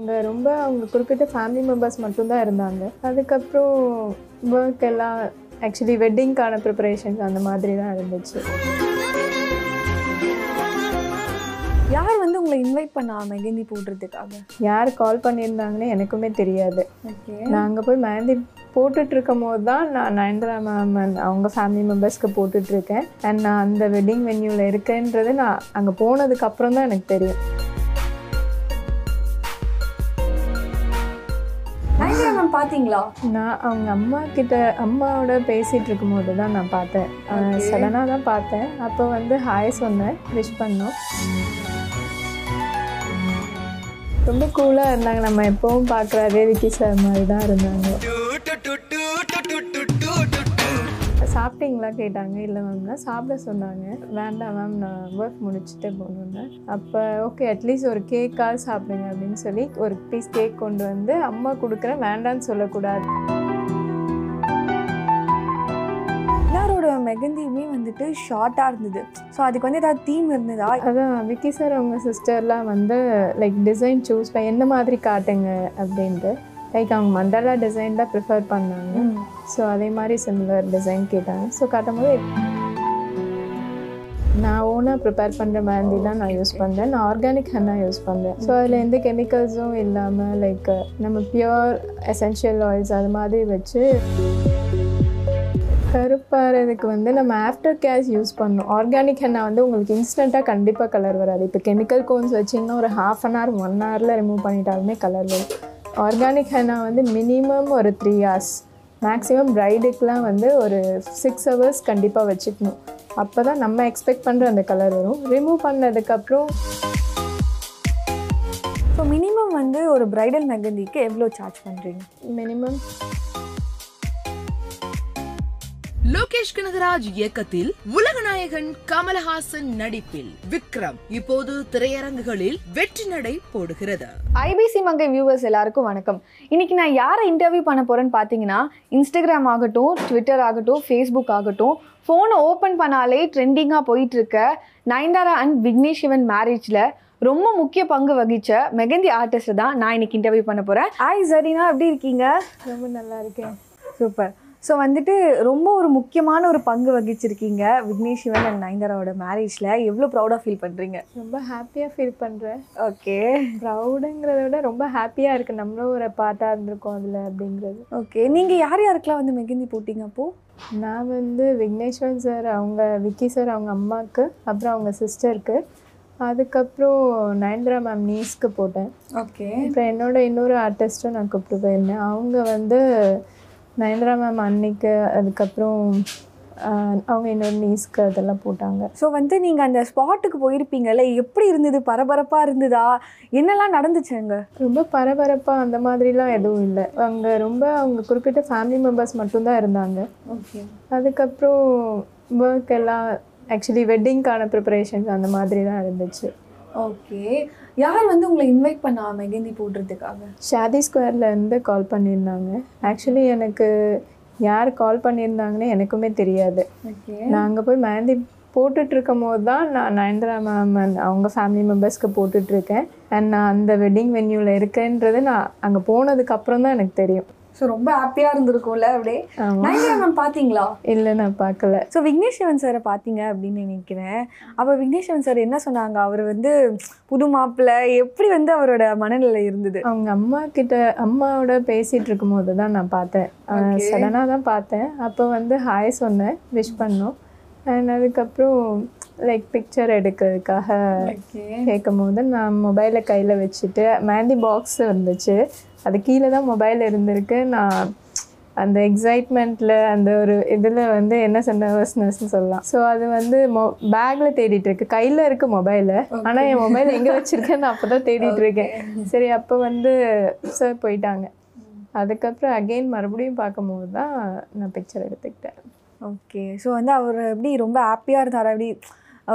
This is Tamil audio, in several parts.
இங்கே ரொம்ப அவங்க குறிப்பிட்ட ஃபேமிலி மெம்பர்ஸ் மட்டும்தான் இருந்தாங்க. அதுக்கப்புறம் ஒர்க் எல்லாம் ஆக்சுவலி வெட்டிங்க்கான ப்ரிப்பரேஷன்ஸ் அந்த மாதிரி தான் இருந்துச்சு. யார் வந்து உங்களை இன்வைட் பண்ணா மெஹந்தி போடுறதுக்காக? யார் கால் பண்ணியிருந்தாங்கன்னு எனக்குமே தெரியாது. நான் அங்கே போய் மெஹந்தி போட்டுட்டு இருக்கும் போது தான் நான் நயன்தரா மேம் அவங்க ஃபேமிலி மெம்பர்ஸ்க்கு போட்டுட்ருக்கேன் அண்ட் நான் அந்த வெட்டிங் வென்யூவில் இருக்கேன்றது நான் அங்கே போனதுக்கு அப்புறம் தான் எனக்கு தெரியும். பாத்தீங்களா? நான் அவங்க அம்மா கிட்ட அம்மாவோட பேசிகிட்டு இருக்கும்போது தான் நான் பார்த்தேன். சடனாக தான் பார்த்தேன். அப்போ வந்து ஹாய் சொன்னேன். விஷ் பண்ணோம். ரொம்ப கூலாக இருந்தாங்க. நம்ம எப்பவும் பார்க்குற அதே விக்கி சார் மாதிரி தான் இருந்தாங்க. சாப்பிட்டீங்களா கேட்டாங்க. இல்லை மேம்னா சாப்பிட சொன்னாங்க. வேண்டாம் மேம் நான் ஒர்க் முடிச்சுட்டு போகணுன்னு அப்போ ஓகே அட்லீஸ்ட் ஒரு கேக்கால் சாப்பிடுங்க அப்படின்னு சொல்லி ஒரு பீஸ் கேக் கொண்டு வந்து அம்மா கொடுக்குறேன் வேண்டான்னு சொல்லக்கூடாது. எல்லாரோட மெகந்தியுமே வந்துட்டு ஷார்ட்டாக இருந்தது. ஸோ அதுக்கு வந்து ஏதாவது தீம் இருந்ததா? அதான் விக்கி சார் அவங்க சிஸ்டர்லாம் வந்து லைக் டிசைன் சூஸ் பண்ண என்ன மாதிரி காட்டுங்க? அப்படின்ட்டு. லைக் அவங்க மண்டலா டிசைன் தான் ப்ரிஃபர் பண்ணாங்க. ஸோ அதே மாதிரி சிமிலர் டிசைன் கேட்டாங்க. ஸோ காட்டும்போது நான் ஓனாக ப்ரிப்பேர் பண்ணுற மாதிரி தான் நான் யூஸ் பண்ணுறேன் நான் ஆர்கானிக் ஹென்னா யூஸ் பண்ணுறேன் ஸோ அதில் எந்த கெமிக்கல்ஸும் இல்லாமல் லைக் நம்ம பியோர் எசென்ஷியல் ஆயில்ஸ் அது மாதிரி வச்சு கருப்பாகிறதுக்கு வந்து நம்ம ஆஃப்டர் கேஷ் யூஸ் பண்ணணும். ஆர்கானிக் ஹென்னா வந்து உங்களுக்கு இன்ஸ்டண்ட்டாக கண்டிப்பாக கலர் வராது. இப்போ கெமிக்கல் கோன்ஸ் வச்சிங்கன்னா ஒரு ஹாஃப் அன் ஹவர் ஒன் ஹவரில் ரிமூவ் பண்ணிட்டாலுமே கலர் வரும். ஆர்கானிக் ஹென்னா வந்து மினிமம் ஒரு த்ரீ ஹவர்ஸ் மேக்ஸிமம் ப்ரைடுக்கெலாம் வந்து ஒரு சிக்ஸ் ஹவர்ஸ் கண்டிப்பாக வச்சுக்கணும். அப்போ தான் நம்ம எக்ஸ்பெக்ட் பண்ணுற அந்த கலர் வரும். ரிமூவ் பண்ணதுக்கப்புறம் ஸோ மினிமம் வந்து ஒரு பிரைடல் மெகந்திக்கு எவ்வளோ சார்ஜ் பண்ணுறீங்க மினிமம் லோகேஷ் கனகராஜ் இயக்கத்தில் உலகநாயகன் கமலஹாசன் நடிப்பில் விக்ரம். இப்போது திரையரங்குகளில் வெற்றி நடை போடுகிறது. ஐபிசி மங்கை வியூவர்ஸ் எல்லாருக்கும் வணக்கம். இன்னைக்கு நான் யாரை இன்டர்வியூ பண்ண போறேன்னு பார்த்தீங்கன்னா இன்ஸ்டாகிராம் ஆகட்டும் ட்விட்டர் ஆகட்டும் ஃபேஸ்புக் ஆகட்டும் ஃபோனை ஓப்பன் பண்ணாலே ட்ரெண்டிங்காக போயிட்டு இருக்க நயன்தாரா அண்ட் விக்னேஷ் சிவன் மேரேஜில் ரொம்ப முக்கிய பங்கு வகிச்ச மெகந்தி ஆர்டிஸ்ட் தான் நான் இன்னைக்கு இன்டர்வியூ பண்ண போகிறேன் ஹாய் சரினா எப்படி இருக்கீங்க? ரொம்ப நல்லா இருக்கேன். சூப்பர் ஸோ வந்துட்டு ரொம்ப ஒரு முக்கியமான ஒரு பங்கு வகிச்சிருக்கீங்க விக்னேஷ் சிவன் அண்ட் நயன்தாராவோட மேரேஜில் எவ்வளோ ப்ரௌடாக ஃபீல் பண்ணுறீங்க ரொம்ப ஹாப்பியாக ஃபீல் பண்ணுறேன் ஓகே ப்ரௌடுங்கிறத விட ரொம்ப ஹாப்பியாக இருக்குது நம்மளும் ஒரு பார்ட்டாக இருந்திருக்கோம் அதில் அப்படிங்கிறது. ஓகே நீங்கள் யார் யாருக்கெல்லாம் வந்து மெகந்தி போட்டீங்க அப்போது நான் வந்து விக்னேஸ்வரன் சார் அவங்க விக்கி சார் அவங்க அம்மாவுக்கு அப்புறம் அவங்க சிஸ்டருக்கு அதுக்கப்புறம் நயன்தரா மேம் நீஸ்க்கு போட்டேன். ஓகே அப்புறம் என்னோட இன்னொரு ஆர்டிஸ்ட்டும் நான் கூப்பிட்டு போயிருந்தேன். அவங்க வந்து நயன்தரா மேம் அன்னைக்கு அதுக்கப்புறம் அவங்க இன்னொரு நீஸ்க்கு அதெல்லாம் போட்டாங்க. ஸோ வந்து நீங்கள் அந்த ஸ்பாட்டுக்கு போயிருப்பீங்கல்ல எப்படி இருந்தது? பரபரப்பாக இருந்ததா? என்னெல்லாம் நடந்துச்சு அங்க? ரொம்ப பரபரப்பாக அந்த மாதிரிலாம் எதுவும் இல்லை. அங்கே ரொம்ப அவங்க குறிப்பிட்ட ஃபேமிலி மெம்பர்ஸ் மட்டும்தான் இருந்தாங்க. ஓகே அதுக்கப்புறம் ஒர்க் எல்லாம் ஆக்சுவலி வெட்டிங்க்கான ப்ரிப்பரேஷன்ஸ் அந்த மாதிரி தான் இருந்துச்சு. ஓகே. யார் வந்து உங்களை இன்வைட் பண்ணா மெகந்தி போடுறதுக்காக? ஷாதி ஸ்கொயர்லேருந்து கால் பண்ணியிருந்தாங்க. ஆக்சுவலி எனக்கு யார் கால் பண்ணியிருந்தாங்கன்னு எனக்குமே தெரியாது. நான் அங்கே போய் மெஹந்தி போட்டுட்டு இருக்கும் போது தான் நான் நயன்தரா மேம் அவங்க ஃபேமிலி மெம்பர்ஸ்க்கு போட்டுட்ருக்கேன். அண்ட் நான் அந்த வெட்டிங் வென்யூவில் இருக்கேன்றது நான் அங்கே போனதுக்கு அப்புறம் தான் எனக்கு தெரியும். ஸோ ரொம்ப ஹாப்பியாக இருந்திருக்கும்ல அப்படியே? நயன்தாரா மேம் பார்த்தீங்களா இல்லை நான் பார்க்கல ஸோ விக்னேஷ் சிவன் சாரை பார்த்தீங்க அப்படின்னு நினைக்கிறேன். அப்போ விக்னேஷ் சிவன் சார் என்ன சொன்னாங்க? அவர் வந்து புது மாப்பிள்ளை. எப்படி வந்து அவரோட மனநிலை இருந்தது? அவங்க அம்மா கிட்ட அம்மாவோட பேசிகிட்டு இருக்கும்போது தான் நான் பார்த்தேன். சடனாக தான் பார்த்தேன். அப்போ வந்து ஹாய் சொன்னேன். விஷ் பண்ணோம். அண்ட் அதுக்கப்புறம் லைக் பிக்சர் எடுக்கிறதுக்காக கேட்கும் போது நான் மொபைலை கையில் வச்சுட்டு மேந்தி பாக்ஸ் இருந்துச்சு. அது கீழே தான் மொபைல் இருந்திருக்கு. நான் அந்த எக்ஸைட்மெண்ட்டில் அந்த ஒரு இதில் வந்து என்ன சொன்ன நர்வஸ்னஸ்னு சொல்லலாம். ஸோ அது வந்து மொ பேக்கில் தேடிட்டு இருக்கு கையில் இருக்கு மொபைலு ஆனால் என் மொபைல் எங்கே வச்சுருக்கேன்னு அப்போ தான் தேடிட்டு இருக்கேன் சரி அப்போ வந்து சார் போயிட்டாங்க. அதுக்கப்புறம் அகெயின் மறுபடியும் பார்க்கும்போது தான் நான் பிக்சர் எடுத்துக்கிட்டேன். ஓகே ஸோ வந்து அவர் எப்படி ரொம்ப ஹாப்பியாக இருந்தார்? அப்படி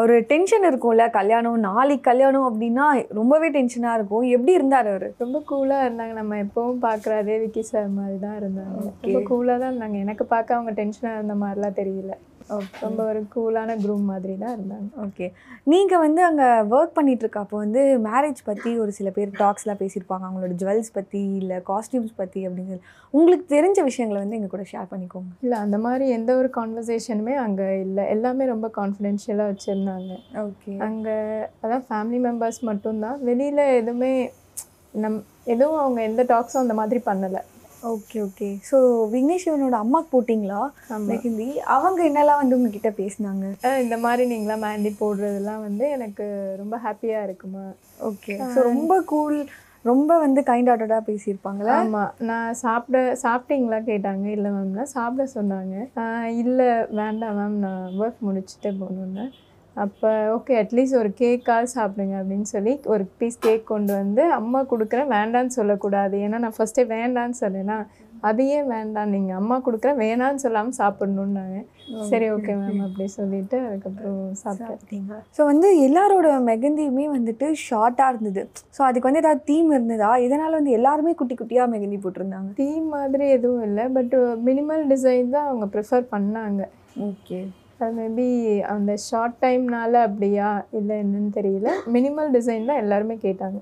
ஒரு டென்ஷன் இருக்கும்ல கல்யாணம் நாளைக்கு கல்யாணம் அப்படின்னா ரொம்பவே டென்ஷனாக இருக்கும். எப்படி இருந்தார் அவர்? ரொம்ப கூலாக இருந்தாங்க. நம்ம எப்பவும் பார்க்குற அதே விக்கி சார் மாதிரி தான் இருந்தாங்க ரொம்ப கூலாக தான் இருந்தாங்க. எனக்கு பார்க்க அவங்க டென்ஷனாக இருந்த மாதிரிலாம் தெரியல. ரொம்ப ஒரு கூலான க்ரூம் மாதிரி தான் இருந்தாங்க. ஓகே நீங்கள் வந்து அங்கே ஒர்க் பண்ணிட்டு இருக்க அப்போ வந்து மேரேஜ் பற்றி ஒரு சில பேர் டாக்ஸ்லாம் பேசியிருப்பாங்க. அவங்களோட ஜுவல்ஸ் பற்றி இல்லை காஸ்டியூம்ஸ் பற்றி அப்படின்னு உங்களுக்கு தெரிஞ்ச விஷயங்களை வந்து எங்கள் கூட ஷேர் பண்ணிக்கோங்க. இல்லை அந்த மாதிரி எந்த ஒரு கான்வர்சேஷனுமே அங்கே இல்லை. எல்லாமே ரொம்ப கான்ஃபிடென்ஷியலாக வச்சுருந்தாங்க. ஓகே அங்கே அதான் ஃபேமிலி மெம்பர்ஸ் மட்டும்தான். வெளியில் எதுவுமே நம் எதுவும் அவங்க எந்த டாக்ஸும் அந்த மாதிரி பண்ணலை. ஓகே ஓகே ஸோ விக்னேஸ்வரனோட அம்மாக்கு போட்டிங்களா? மெஹந்தி அவங்க என்னெல்லாம் வந்து உங்ககிட்ட பேசினாங்க? இந்த மாதிரி நீங்களாம் மேண்டி போடுறதெல்லாம் வந்து எனக்கு ரொம்ப ஹாப்பியாக இருக்குமா. ஓகே ஸோ ரொம்ப கூல் ரொம்ப வந்து கைண்ட் ஹார்ட்டடாக பேசியிருப்பாங்களா? ஆமாம் நான் சாப்பிட சாப்பிட்டீங்களா கேட்டாங்க. இல்லை மேம்னா சாப்பிட சொன்னாங்க. இல்லை வேண்டாம் மேம் நான் ஒர்க் முடிச்சுட்டு போகணுன்னு அப்போ ஓகே அட்லீஸ்ட் ஒரு கேக்காவது சாப்பிடுங்க அப்படின்னு சொல்லி ஒரு பீஸ் கேக் கொண்டு வந்து அம்மா கொடுக்குறேன் வேண்டான்னு சொல்லக்கூடாது. ஏன்னா நான் ஃபஸ்ட்டே வேண்டான்னு சொன்னேன்னா அதையே வேண்டாம். நீங்கள் அம்மா கொடுக்குறேன் வேணான்னு சொல்லாமல் சாப்பிடணுன்னாங்க சரி ஓகே மேம் அப்படி சொல்லிட்டு அதுக்கப்புறம் சாப்பிட்டீங்க. ஸோ வந்து எல்லாரோட மெகந்தியுமே வந்துட்டு ஷார்ட்டாக இருந்தது. ஸோ அதுக்கு வந்து ஏதாவது தீம் இருந்ததா? இதனால் வந்து எல்லாருமே குட்டி குட்டியாக மெகந்தி போட்டிருந்தாங்க? தீம் மாதிரி எதுவும் இல்லை. பட் மினிமல் டிசைன் தான் அவங்க ப்ரிஃபர் பண்ணாங்க. ஓகே அது மேபி அந்த ஷார்ட் டைம்னால அப்படியா? இல்லை என்னன்னு தெரியல. மினிமல் டிசைன் தான் எல்லாருமே கேட்டாங்க.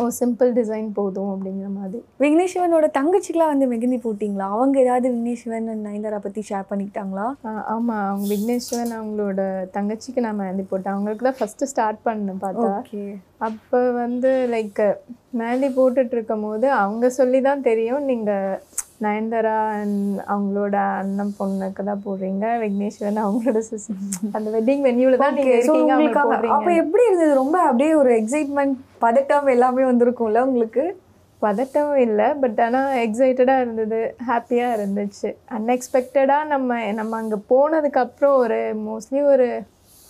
ஓ சிம்பிள் டிசைன் போதும் அப்படிங்கிற மாதிரி. விக்னேஸ்வரனோட தங்கச்சிக்கெலாம் வந்து மெகந்தி போட்டிங்களா? அவங்க ஏதாவது விக்னேஸ்வரன் and நயன்தாரா பற்றி ஷேர் பண்ணிக்கிட்டாங்களா? ஆமாம் அவங்க விக்னேஸ்வரன் அவங்களோட தங்கச்சிக்கு நான் மேந்தி போட்டேன். அவங்களுக்கு தான் ஃபஸ்ட்டு ஸ்டார்ட் பண்ணேன் பார்த்தா. அப்போ வந்து லைக் மேந்தி போட்டுட்டு இருக்கும் போது அவங்க சொல்லி தான் தெரியும். நீங்கள் நயன்தாரா and அவங்களோட அண்ணன் பொண்ணுக்கு தான் போடுறீங்க. விக்னேஸ்வரன் அவங்களோட சிஸ் அந்த வெட்டிங் வென்யூவில் தான் நீங்கள் ஸோ இருக்கீங்க அப்போ எப்படி இருந்தது? ரொம்ப அப்படியே ஒரு எக்ஸைட்மெண்ட் பதட்டம் எல்லாமே வந்திருக்கும்ல உங்களுக்கு? பதட்டம் இல்லை பட் ஆனால் எக்ஸைட்டடாக இருந்தது ஹாப்பியாக இருந்துச்சு. அன்எக்ஸ்பெக்டடாக நம்ம நம்ம அங்கே போனதுக்கப்புறம் ஒரு மோஸ்ட்லி ஒரு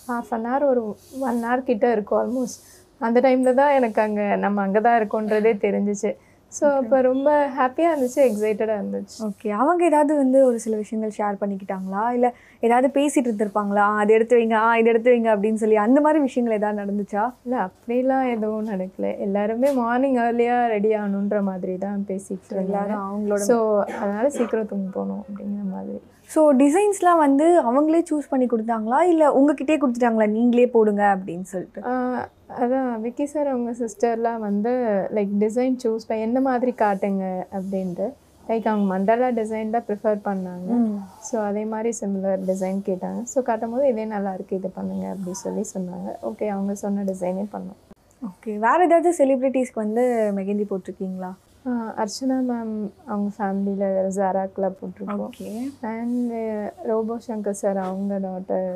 ஹாஃப் அன் ஹவர் ஒரு ஒன் ஹவர் கிட்ட இருக்கும் ஆல்மோஸ்ட் அந்த டைமில் தான் எனக்கு அங்கே நம்ம அங்கே தான் இருக்கோன்றதே தெரிஞ்சிச்சு. ஸோ அப்போ ரொம்ப ஹாப்பியாக இருந்துச்சு எக்ஸைட்டடாக இருந்துச்சு. ஓகே அவங்க ஏதாவது வந்து ஒரு சில விஷயங்கள் ஷேர் பண்ணிக்கிட்டாங்களா? இல்லை ஏதாவது பேசிட்டு இருந்திருப்பாங்களா? "ஆ, அது எடுத்து வைங்க ஆ இது எடுத்து வைங்க அப்படின்னு சொல்லி அந்த மாதிரி விஷயங்கள் ஏதாவது நடந்துச்சா? இல்லை அப்படிலாம் எதுவும் நடக்கல. எல்லாருமே மார்னிங் ஏர்லியாக ரெடி ஆகணுன்ற மாதிரி தான் பேசிட்டு இருந்தாங்க. எல்லாரும் அவங்களோட ஸோ அதனால சீக்கிரம் தூங்க போகணும் அப்படிங்கிற மாதிரி. ஸோ டிசைன்ஸ்லாம் வந்து அவங்களே சூஸ் பண்ணி கொடுத்தாங்களா? இல்லை உங்ககிட்டே கொடுத்துட்டாங்களா? நீங்களே போடுங்க அப்படின்னு சொல்லிட்டு? அதான் விக்கி சார் அவங்க சிஸ்டர்லாம் வந்து லைக் டிசைன் சூஸ் பண்ண என்ன மாதிரி காட்டுங்க அப்படின்ட்டு லைக் அவங்க மண்டலா டிசைன் தான் ப்ரிஃபர் பண்ணாங்க. ஸோ அதே மாதிரி சிமிலர் டிசைன் கேட்டாங்க. ஸோ காட்டும் போது இதே நல்லா இருக்கு இது பண்ணுங்க அப்படி சொல்லி சொன்னாங்க. ஓகே அவங்க சொன்ன டிசைனே பண்ணோம். ஓகே வேற ஏதாவது செலிப்ரிட்டிஸ்க்கு வந்து மெஹந்தி போட்டிருக்கீங்களா? அர்ச்சனா மேம் அவங்க ஃபேமிலியில் ஜாராக்கில் போட்டிருக்கோம். Okay. And Robo Shankar sir அவங்க daughter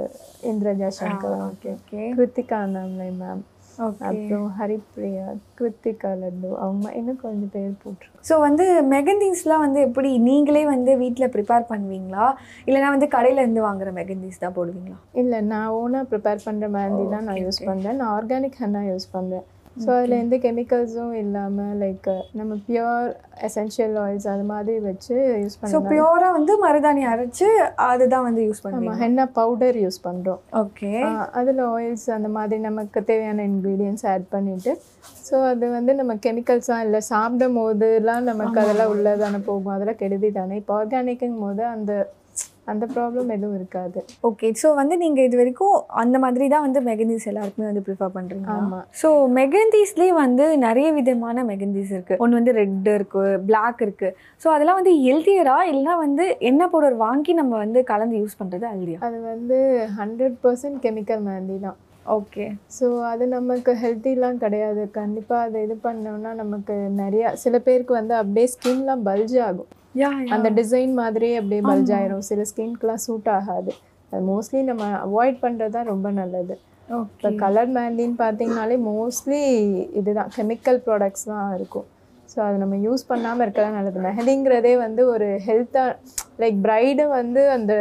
Indraja Shankar okay okay. Krithika Annamalai ma'am அப்புறம் ஹரிப்ரியா கிருத்திகா லட்டு அவங்க இன்னும் கொஞ்சம் பேர் போட்டிருக்கோம் ஸோ வந்து மெகந்தீஸ்லாம் வந்து எப்படி நீங்களே வந்து வீட்டில் ப்ரிப்பேர் பண்ணுவீங்களா? இல்லைனா வந்து கடையில இருந்து வாங்குற மெகந்தீஸ் தான் போடுவீங்களா? இல்லை நான் ஓனாக ப்ரிப்பேர் பண்ணுற மாதிரி தான் நான் யூஸ் பண்ணுறேன் நான் ஆர்கானிக் ஹென்னா யூஸ் பண்ணுறேன் ஸோ அதில் எந்த கெமிக்கல்ஸும் இல்லாமல் லைக் நம்ம பியூர் எசென்ஷியல் ஆயில்ஸ் அது மாதிரி வச்சு யூஸ் ஸோ பண்ணலாம் பியூராக வந்து மருதாணி அரைச்சு அதுதான் வந்து யூஸ் நம்ம பண்ணுவீங்க ஹென்னா பவுடர் யூஸ் பண்ணுறோம் ஓகே அதில் ஆயில்ஸ் அந்த மாதிரி நமக்கு தேவையான இன்க்ரீடியன்ஸ் ஆட் பண்ணிவிட்டு ஸோ அது வந்து நம்ம கெமிக்கல்ஸ்லாம் இல்லை சாப்பிடும் போதுலாம் நமக்கு அதெல்லாம் உள்ளே தானே போகும். அதெல்லாம் கெடுதி தானே இப்போ ஆர்கானிக்குங்கும் போது அந்த அந்த ப்ராப்ளம் எதுவும் இருக்காது. ஓகே ஸோ வந்து நீங்கள் இது வரைக்கும் அந்த மாதிரி தான் வந்து மெகந்தீஸ் எல்லாருக்குமே வந்து ப்ரிஃபர் பண்ணுறீங்க ஆமாம் ஸோ மெகந்தீஸ்லேயே வந்து நிறைய விதமான மெகந்தீஸ் இருக்குது ஒன்று வந்து ரெட் இருக்குது பிளாக் இருக்குது ஸோ அதெல்லாம் வந்து ஹெல்த்தியரா இல்லைனா வந்து எண்ணெய் பவுடர் வாங்கி நம்ம வந்து கலந்து யூஸ் பண்ணுறது ஹெல்தியா அது வந்து ஹண்ட்ரட் பர்சன்ட் கெமிக்கல் மேந்தி தான். ஓகே ஸோ அது நமக்கு ஹெல்த்திலாம் கிடையாது. கண்டிப்பாக அதை இது பண்ணோம்னா நமக்கு நிறையா சில பேருக்கு வந்து அப்படியே ஸ்கின்லாம் பல்ஜ் ஆகும். அந்த டிசைன் மாதிரியே அப்படியே பல்ஜ் ஆயிரும். சில ஸ்கின்க்குலாம் சூட் ஆகாது. அது மோஸ்ட்லி நம்ம அவாய்ட் பண்ணுறது தான் ரொம்ப நல்லது. இப்போ கலர் மேண்டின்னு பார்த்தீங்கனாலே மோஸ்ட்லி இதுதான் கெமிக்கல் ப்ராடக்ட்ஸ் தான் இருக்கும். ஸோ அது நம்ம யூஸ் பண்ணாமல் இருக்கிறதா நல்லது. மெஹந்திங்கிறதே வந்து ஒரு ஹெல்த்தாக லைக் பிரைடு வந்து அந்த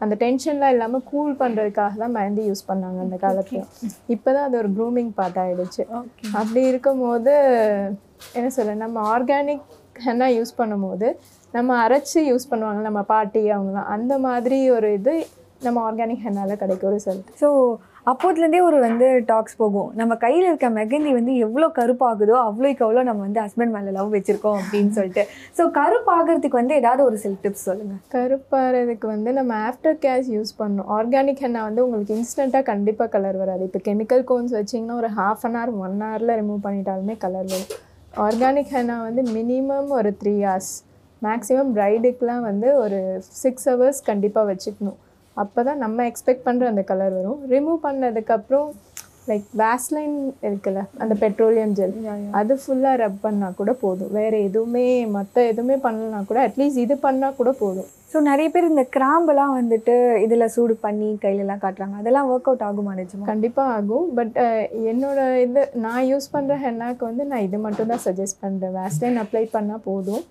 அந்த டென்ஷன்லாம் இல்லாமல் கூல் பண்ணுறதுக்காக தான் மெஹந்தி யூஸ் பண்ணாங்க அந்த காலத்தில். இப்போ தான் அது ஒரு க்ரூமிங் பார்ட் ஆகிடுச்சு அப்படி இருக்கும்போது என்ன சொல்ல நம்ம ஆர்கானிக் ஹென்னா யூஸ் பண்ணும்போது நம்ம அரைச்சி யூஸ் பண்ணுவாங்க நம்ம பாட்டி அவங்களாம் அந்த மாதிரி ஒரு இது நம்ம ஆர்கானிக் ஹென்னால கிடைக்கும் ரிசல்ட் ஸோ அப்போதுலேருந்தே ஒரு வந்து டாக்ஸ் போகும். நம்ம கையில் இருக்க மெகந்தி வந்து எவ்வளோ கருப்பாகுதோ அவ்வளோக்கு அவ்வளோ நம்ம வந்து ஹஸ்பண்ட் மேலே லவ் வச்சுருக்கோம் அப்படின்னு சொல்லிட்டு. ஸோ கருப்பாகிறதுக்கு வந்து ஏதாவது ஒரு சில டிப்ஸ் சொல்லுங்கள் கருப்பாகிறதுக்கு வந்து நம்ம ஆஃப்டர் கேஷ் யூஸ் பண்ணணும். ஆர்கானிக் ஹென்னா வந்து உங்களுக்கு இன்ஸ்டண்ட்டாக கண்டிப்பாக கலர் வராது. இப்போ கெமிக்கல் கோன்ஸ் வச்சிங்கன்னா ஒரு ஹாஃப் அன் ஹவர் ஒன் ஹவரில் ரிமூவ் பண்ணிட்டாலுமே கலர் வரும். ஆர்கானிக் ஹென்னா வந்து மினிமம் ஒரு த்ரீ ஹவர்ஸ் மேக்ஸிமம் ப்ரைடுக்கெலாம் வந்து ஒரு சிக்ஸ் ஹவர்ஸ் கண்டிப்பாக வச்சுக்கணும். அப்போ தான் நம்ம எக்ஸ்பெக்ட் பண்ணுற அந்த கலர் வரும். ரிமூவ் பண்ணதுக்கப்புறம் லைக் வேஸ்லைன் இருக்குல்ல அந்த பெட்ரோலியம் ஜெல் அது ஃபுல்லாக ரப் பண்ணால் கூட போதும். வேறு எதுவுமே மற்ற எதுவுமே பண்ணலனா கூட அட்லீஸ்ட் இது பண்ணால் கூட போதும். ஸோ நிறைய பேர் இந்த கிராம்பெல்லாம் வந்துட்டு இதில் சூடு பண்ணி கையிலலாம் காட்டுறாங்க. அதெல்லாம் ஒர்க் அவுட் ஆகுமா நிஜமா? கண்டிப்பாக ஆகும். பட் என்னோட இது நான் யூஸ் பண்ணுற ஹென்னாக்கு வந்து நான் இது மட்டும் தான் சஜஸ்ட் பண்ணுறேன் வேஸ்லைன் அப்ளை பண்ணால் போதும்.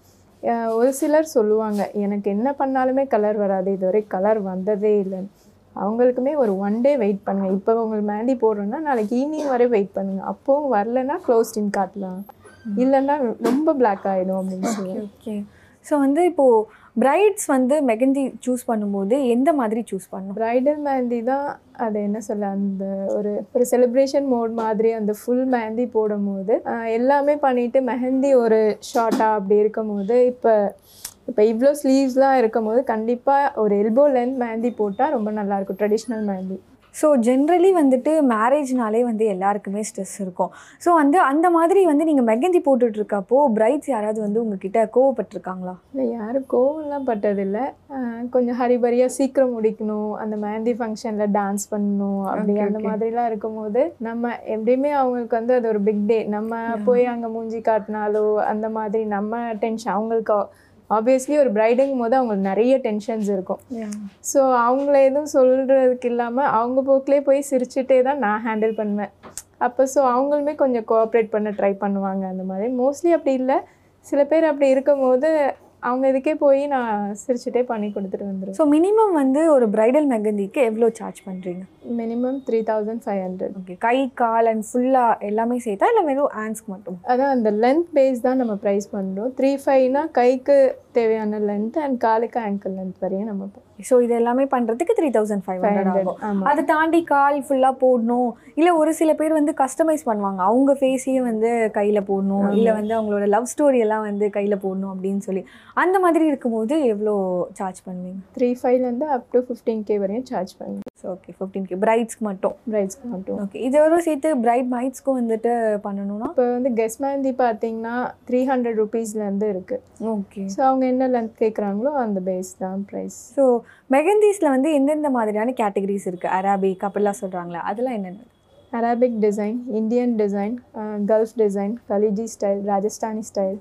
ஒரு சிலர் சொல்லுவாங்க எனக்கு என்ன பண்ணாலுமே கலர் வராது. இதுவரை கலர் வந்ததே இல்லைன்னு. அவங்களுக்குமே ஒரு ஒன் டே வெயிட் பண்ணுங்கள் இப்போ உங்களுக்கு மேண்டி போடுறோன்னா நாளைக்கு ஈவினிங் வரை வெயிட் பண்ணுங்கள் அப்போவும் வரலன்னா க்ளோஸ்டின் காட்டலாம். இல்லைன்னா ரொம்ப பிளாக் ஆகிடும் அப்படின்னு சொல்லுவேன். ஓகே ஸோ வந்து இப்போது பிரைட்ஸ் வந்து மெகந்தி சூஸ் பண்ணும்போது எந்த மாதிரி சூஸ் பண்ணணும்? ப்ரைடல் மேந்தி தான் அது என்ன சொல்ல அந்த ஒரு ஒரு செலிப்ரேஷன் மோட் மாதிரி அந்த ஃபுல் மேந்தி போடும்போது எல்லாமே பண்ணிட்டு மெஹந்தி ஒரு ஷார்ட்டாக அப்படி இருக்கும்போது இப்போ இப்போ இவ்வளோ ஸ்லீவ்ஸ்லாம் இருக்கும் போது கண்டிப்பாக ஒரு எல்போ லென்த் மேந்தி போட்டால் ரொம்ப நல்லாயிருக்கும் ட்ரெடிஷ்னல் மேந்தி ஸோ ஜென்ரலி வந்துட்டு மேரேஜ்னாலே வந்து எல்லாருக்குமே ஸ்ட்ரெஸ் இருக்கும். ஸோ வந்து அந்த மாதிரி வந்து நீங்கள் மெகந்தி போட்டுட்டு இருக்கப்போ பிரைட்ஸ் யாராவது வந்து உங்ககிட்ட கோவப்பட்டிருக்காங்களா? இல்லை யாரும் கோவம்லாம் பட்டதில்லை. கொஞ்சம் ஹரிபரியாக சீக்கிரம் முடிக்கணும் அந்த மேந்தி ஃபங்க்ஷனில் டான்ஸ் பண்ணணும் அப்படி அந்த. மாதிரிலாம் இருக்கும்போது நம்ம எப்படியுமே அவங்களுக்கு வந்து அது ஒரு பிக் டே நம்ம போய் அங்கே மூஞ்சி காட்டினாலோ அந்த மாதிரி நம்ம டென்ஷன் அவங்களுக்கு ஆப்வியஸ்லி ஒரு பிரைடுங்கும் போது அவங்களுக்கு நிறைய டென்ஷன்ஸ் இருக்கும். ஸோ அவங்கள எதுவும் சொல்கிறதுக்கு இல்லாமல் அவங்க போக்கிலே போய் சிரிச்சுட்டே தான் நான் ஹேண்டில் பண்ணுவேன். அப்போ ஸோ அவங்களுமே கொஞ்சம் கோஆப்ரேட் பண்ண ட்ரை பண்ணுவாங்க அந்த மாதிரி. மோஸ்ட்லி அப்படி இல்லை. சில பேர் அப்படி இருக்கும்போது அவங்க இதுக்கே போய் நான் சிரிச்சுட்டே பண்ணி கொடுத்துட்டு வந்துடுவேன் ஸோ மினிமம் வந்து ஒரு பிரைடல் மெகந்திக்கு எவ்வளோ சார்ஜ் பண்ணுறீங்க minimum three thousand five hundred okay கை கால் அண்ட் ஃபுல்லாக எல்லாமே சேர்த்தா இல்லை வெறும் ஹேண்ட்ஸ்க்கு மட்டும்? அதான் அந்த லென்த் பேஸ் தான் நம்ம ப்ரைஸ் பண்ணுறோம் த்ரீ ஃபைவ்னா கைக்கு தேவையான லென்த் அண்ட் காலுக்கு ஆங்கிள் லென்த் வரையும் நம்ம ஸோ இது எல்லாமே பண்ணுறதுக்கு த்ரீ தௌசண்ட் ஃபைவ் ஹண்ட்ரட் ஆகும். அதை தாண்டி கால் ஃபுல்லாக போடணும். இல்லை ஒரு சில பேர் வந்து கஸ்டமைஸ் பண்ணுவாங்க. அவங்க ஃபேஸையே வந்து கையில் போடணும். இல்லை வந்து அவங்களோட லவ் ஸ்டோரி எல்லாம் வந்து கையில் போடணும் அப்படின்னு சொல்லி. அந்த மாதிரி இருக்கும்போது எவ்வளோ சார்ஜ் பண்ணுவீங்க? த்ரீ ஃபைவ்லேருந்து அப் டு ஃபிஃப்டீன் கே வரையும் சார்ஜ் பண்ணுவோம் ஸோ ஓகே ஃபிஃப்டீன் கே பிரைட்ஸ்க்கு மட்டும்? பிரைட்ஸ்க்கு மட்டும். ஓகே இதோட சேர்த்து பிரைட் மைட்ஸ்க்கும் வந்துட்டு பண்ணணும்னா? இப்போ வந்து கெஸ் மேந்தி பார்த்தீங்கன்னா த்ரீ ஹண்ட்ரட் ருபீஸ்லேருந்து இருக்குது ஓகே ஸோ அவங்க என்ன லென்த் கேட்குறாங்களோ அந்த பேஸ் தான் ப்ரைஸ் ஸோ மெகந்தீஸில் வந்து எந்தெந்த மாதிரியான கேட்டகரிஸ் இருக்குது அரபிக் அப்படிலாம் சொல்கிறாங்களே அதெல்லாம் என்னென்ன? Arabic design Indian design Gulf design கலிஜி style Rajasthani style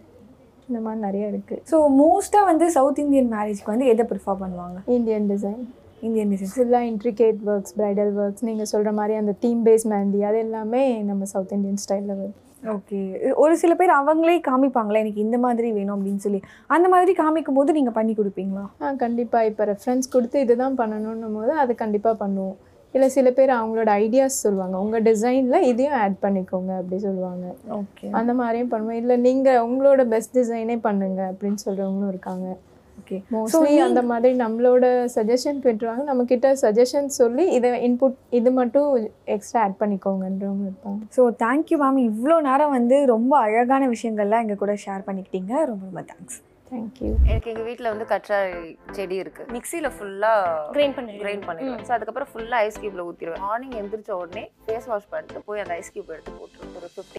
இந்த மாதிரி நிறைய இருக்குது ஸோ மோஸ்ட்டாக வந்து சவுத் இந்தியன் மேரேஜ்க்கு வந்து எதை ப்ரிஃபர் பண்ணுவாங்க? இந்தியன் டிசைன் இந்தியன் டிசைன்ஸ் ஃபுல்லாக இன்ட்ரிகேட் ஒர்க்ஸ் ப்ரைடல் ஒர்க்ஸ் நீங்கள் சொல்கிற மாதிரி அந்த தீம் பேஸ் மேந்தி அது எல்லாமே நம்ம சவுத் இந்தியன் ஸ்டைலில் வரும். ஓகே ஒரு சில பேர் அவங்களே காமிப்பாங்களே எனக்கு இந்த மாதிரி வேணும் அப்படின்னு சொல்லி. அந்த மாதிரி காமிக்கும் போது நீங்கள் பண்ணி கொடுப்பீங்களா? ஆ கண்டிப்பாக இப்போ ரெஃபரன்ஸ் கொடுத்து இதுதான் பண்ணணுன்னும் போது அது கண்டிப்பாக பண்ணுவோம். இல்லை சில பேர் அவங்களோட ஐடியாஸ் சொல்லுவாங்க. உங்கள் டிசைனில் இதையும் ஆட் பண்ணிக்கோங்க அப்படி சொல்லுவாங்க. ஓகே அந்த மாதிரியும் பண்ணுவோம். இல்லை நீங்கள் உங்களோட பெஸ்ட் டிசைனே பண்ணுங்க அப்படின்னு சொல்கிறவங்களும் இருக்காங்க. ஓகே மோஸ்ட்லி அந்த மாதிரி நம்மளோட சஜஷன் பெற்றுவாங்க நம்ம கிட்ட சஜஷன் சொல்லி இதை இன்புட் இது மட்டும் எக்ஸ்ட்ரா ஆட் பண்ணிக்கோங்கன்றவங்க இருப்பாங்க. ஸோ தேங்க்யூ மேம் இவ்வளோ நேரம் வந்து ரொம்ப அழகான விஷயங்கள்லாம் எங்கள் கூட ஷேர் பண்ணிக்கிட்டீங்க. ரொம்ப ரொம்ப தேங்க்ஸ் தேங்க்யூ எனக்கு எங்கள் வீட்டில் வந்து கற்றா செடி இருக்கு. மிக்சியில் ஃபுல்லாக கிரைண்ட் பண்ணி கிரைண்ட் பண்ணிடுவேன். ஸோ அதுக்கப்புறம் ஃபுல்லாக ஐஸ் கியூப்பில் ஊற்றிடுவேன் மார்னிங் எந்திரிச்ச உடனே ஃபேஸ் வாஷ் பண்ணிட்டு போய் அந்த ஐஸ் கியூப் எடுத்து போட்டுருவேன். ஒரு ஃபிஃப்டி